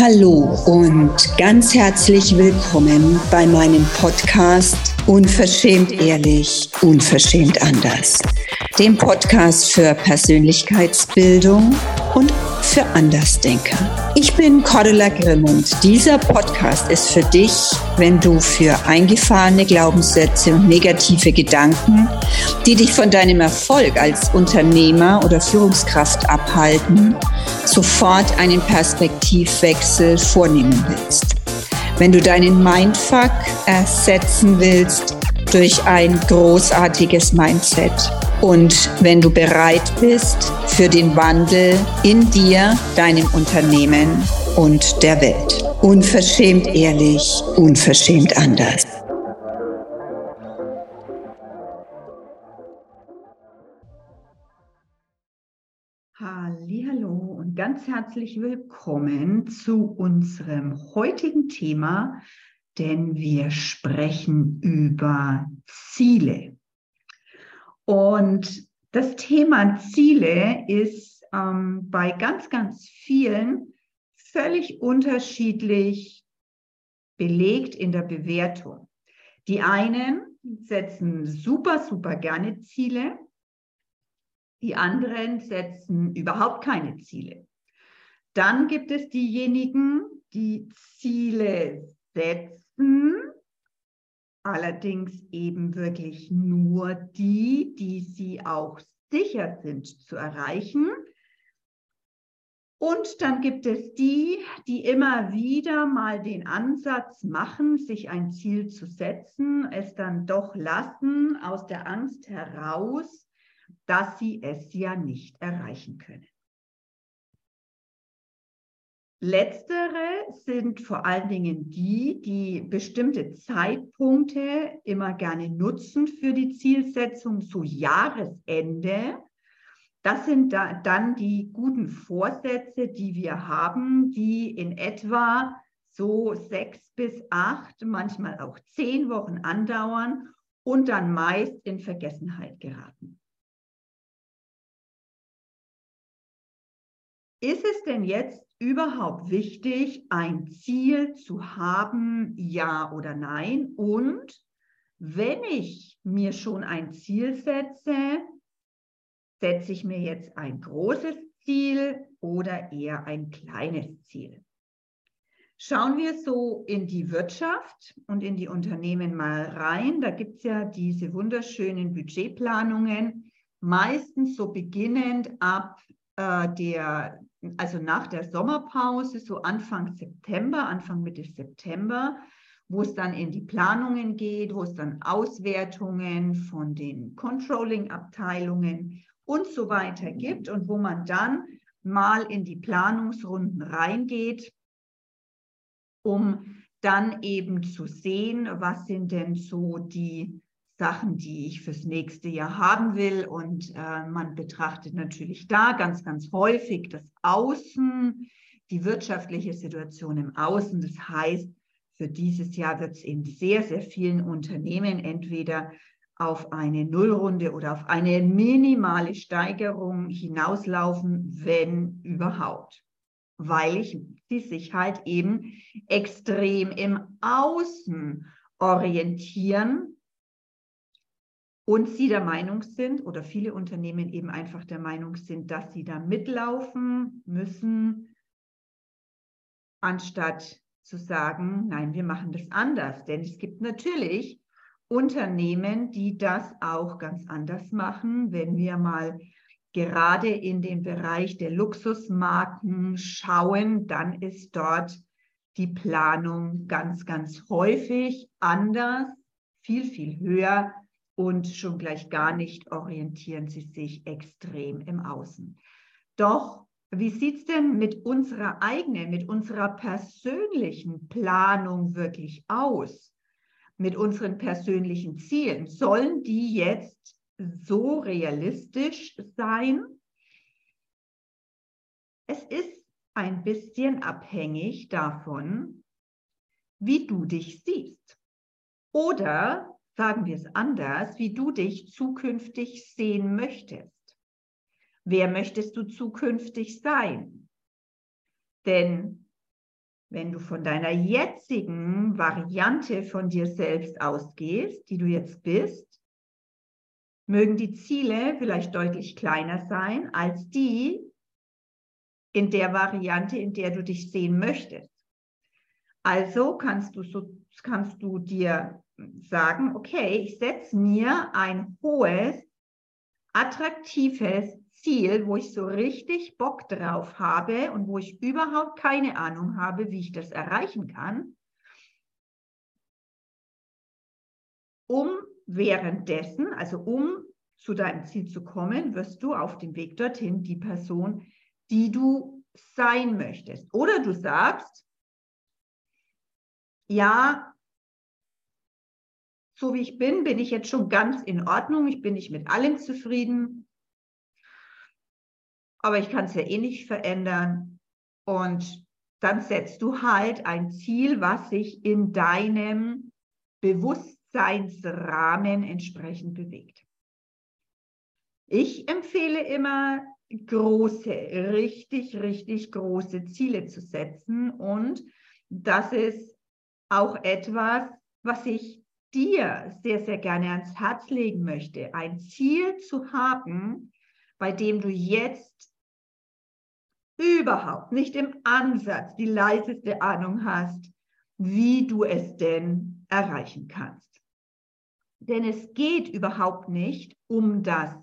Hallo und ganz herzlich willkommen bei meinem Podcast Unverschämt ehrlich, unverschämt anders. Dem Podcast für Persönlichkeitsbildung und für Andersdenker. Ich bin Cordula Grimm und dieser Podcast ist für dich, wenn du für eingefahrene Glaubenssätze und negative Gedanken, die dich von deinem Erfolg als Unternehmer oder Führungskraft abhalten, sofort einen Perspektivwechsel vornehmen willst. Wenn du deinen Mindfuck ersetzen willst durch ein großartiges Mindset und wenn du bereit bist für den Wandel in dir, deinem Unternehmen und der Welt. Unverschämt ehrlich, unverschämt anders. Hallo und ganz herzlich willkommen zu unserem heutigen Thema, denn wir sprechen über Ziele. Und das Thema Ziele ist ähm, bei ganz, ganz vielen völlig unterschiedlich belegt in der Bewertung. Die einen setzen super, super gerne Ziele. Die anderen setzen überhaupt keine Ziele. Dann gibt es diejenigen, die Ziele setzen, allerdings eben wirklich nur die, die sie auch sicher sind zu erreichen. Und dann gibt es die, die immer wieder mal den Ansatz machen, sich ein Ziel zu setzen, es dann doch lassen aus der Angst heraus, dass sie es ja nicht erreichen können. Letztere sind vor allen Dingen die, die bestimmte Zeitpunkte immer gerne nutzen für die Zielsetzung, so Jahresende. Das sind da, dann die guten Vorsätze, die wir haben, die in etwa so sechs bis acht, manchmal auch zehn Wochen andauern und dann meist in Vergessenheit geraten. Ist es denn jetzt überhaupt wichtig, ein Ziel zu haben, ja oder nein? Und wenn ich mir schon ein Ziel setze, setze ich mir jetzt ein großes Ziel oder eher ein kleines Ziel? Schauen wir so in die Wirtschaft und in die Unternehmen mal rein. Da gibt es ja diese wunderschönen Budgetplanungen, meistens so beginnend ab äh, der also nach der Sommerpause, so Anfang September, Anfang Mitte September, wo es dann in die Planungen geht, wo es dann Auswertungen von den Controlling-Abteilungen und so weiter gibt und wo man dann mal in die Planungsrunden reingeht, um dann eben zu sehen, was sind denn so die Sachen, die ich fürs nächste Jahr haben will. Und äh, man betrachtet natürlich da ganz, ganz häufig das Außen, die wirtschaftliche Situation im Außen. Das heißt, für dieses Jahr wird es in sehr, sehr vielen Unternehmen entweder auf eine Nullrunde oder auf eine minimale Steigerung hinauslaufen, wenn überhaupt. Weil ich, sie sich halt eben extrem im Außen orientieren und sie der Meinung sind oder viele Unternehmen eben einfach der Meinung sind, dass sie da mitlaufen müssen, anstatt zu sagen, nein, wir machen das anders. Denn es gibt natürlich Unternehmen, die das auch ganz anders machen. Wenn wir mal gerade in den Bereich der Luxusmarken schauen, dann ist dort die Planung ganz, ganz häufig anders, viel, viel höher und schon gleich gar nicht orientieren sie sich extrem im Außen. Doch wie sieht es denn mit unserer eigenen, mit unserer persönlichen Planung wirklich aus? Mit unseren persönlichen Zielen? Sollen die jetzt so realistisch sein? Es ist ein bisschen abhängig davon, wie du dich siehst. Oder sagen wir es anders, wie du dich zukünftig sehen möchtest. Wer möchtest du zukünftig sein? Denn wenn du von deiner jetzigen Variante von dir selbst ausgehst, die du jetzt bist, mögen die Ziele vielleicht deutlich kleiner sein als die in der Variante, in der du dich sehen möchtest. Also kannst du so kannst du dir sagen, okay, ich setze mir ein hohes, attraktives Ziel, wo ich so richtig Bock drauf habe und wo ich überhaupt keine Ahnung habe, wie ich das erreichen kann, um währenddessen, also um zu deinem Ziel zu kommen, wirst du auf dem Weg dorthin die Person, die du sein möchtest. Oder du sagst, ja, so wie ich bin, bin ich jetzt schon ganz in Ordnung. Ich bin nicht mit allem zufrieden aber ich kann es ja eh nicht verändern. Und dann setzt du halt ein Ziel, was sich in deinem Bewusstseinsrahmen entsprechend bewegt. Ich empfehle immer, große, richtig, richtig große Ziele zu setzen. Und das ist auch etwas, was ich dir sehr, sehr gerne ans Herz legen möchte. Ein Ziel zu haben, bei dem du jetzt überhaupt nicht im Ansatz die leiseste Ahnung hast, wie du es denn erreichen kannst. Denn es geht überhaupt nicht um das,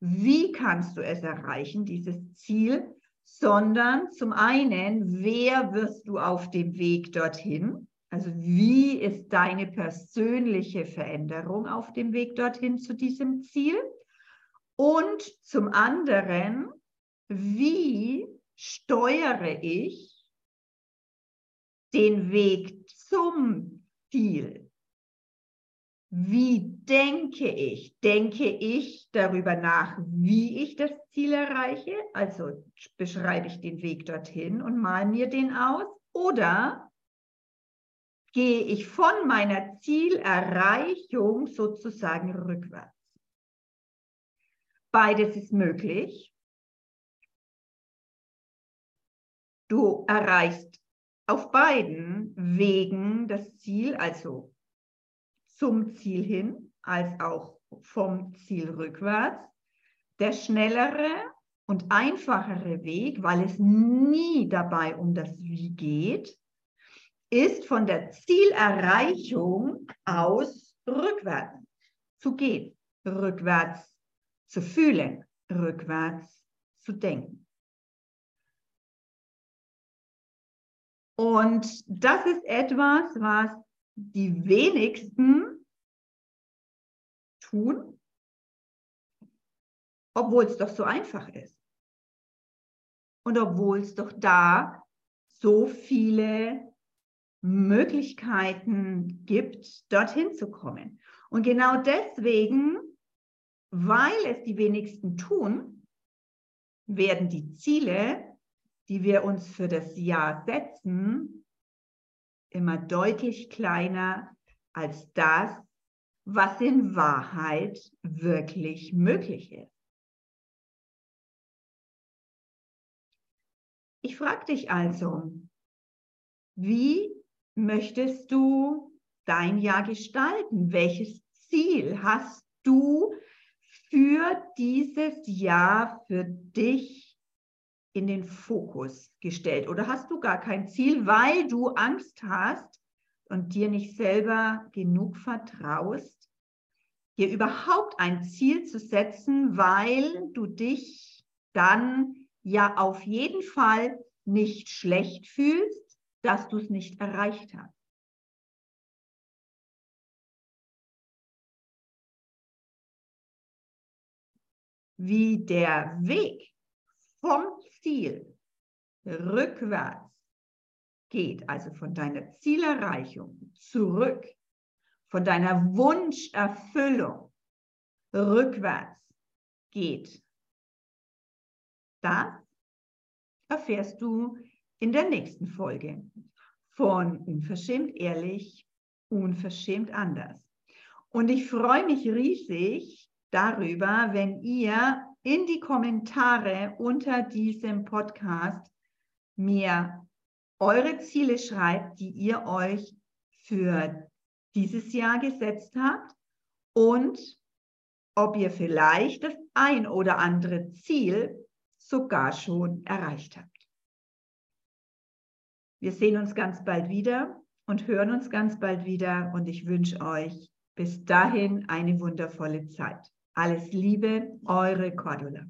wie kannst du es erreichen, dieses Ziel, sondern zum einen, wer wirst du auf dem Weg dorthin? Also wie ist deine persönliche Veränderung auf dem Weg dorthin zu diesem Ziel? Und zum anderen, wie steuere ich den Weg zum Ziel? Wie denke ich? Denke ich darüber nach, wie ich das Ziel erreiche? Also beschreibe ich den Weg dorthin und mal mir den aus? Oder gehe ich von meiner Zielerreichung sozusagen rückwärts? Beides ist möglich. Du erreichst auf beiden Wegen das Ziel, also zum Ziel hin, als auch vom Ziel rückwärts. Der schnellere und einfachere Weg, weil es nie dabei um das Wie geht, ist von der Zielerreichung aus rückwärts zu gehen, rückwärts zu fühlen, rückwärts zu denken. Und das ist etwas, was die wenigsten tun, obwohl es doch so einfach ist. Und obwohl es doch da so viele Möglichkeiten gibt, dorthin zu kommen. Und genau deswegen, weil es die wenigsten tun, werden die Ziele die wir uns für das Jahr setzen, immer deutlich kleiner als das, was in Wahrheit wirklich möglich ist. Ich frage dich also, wie möchtest du dein Jahr gestalten? Welches Ziel hast du für dieses Jahr für dich in den Fokus gestellt? Oder hast du gar kein Ziel, weil du Angst hast und dir nicht selber genug vertraust, dir überhaupt ein Ziel zu setzen, weil du dich dann ja auf jeden Fall nicht schlecht fühlst, dass du es nicht erreicht hast? Wie der Weg vom Ziel rückwärts geht, also von deiner Zielerreichung zurück, von deiner Wunscherfüllung rückwärts geht, das erfährst du in der nächsten Folge von Unverschämt ehrlich, unverschämt anders. Und ich freue mich riesig darüber, wenn ihr in die Kommentare unter diesem Podcast mir eure Ziele schreibt, die ihr euch für dieses Jahr gesetzt habt und ob ihr vielleicht das ein oder andere Ziel sogar schon erreicht habt. Wir sehen uns ganz bald wieder und hören uns ganz bald wieder und ich wünsche euch bis dahin eine wundervolle Zeit. Alles Liebe, eure Cordula.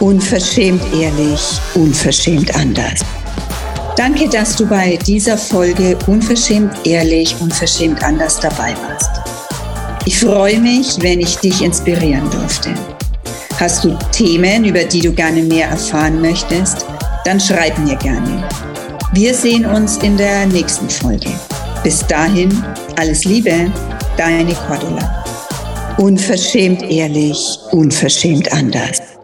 Unverschämt ehrlich, unverschämt anders. Danke, dass du bei dieser Folge Unverschämt ehrlich, unverschämt anders dabei warst. Ich freue mich, wenn ich dich inspirieren durfte. Hast du Themen, über die du gerne mehr erfahren möchtest? Dann schreib mir gerne. Wir sehen uns in der nächsten Folge. Bis dahin, alles Liebe, deine Cordula. Unverschämt ehrlich, unverschämt anders.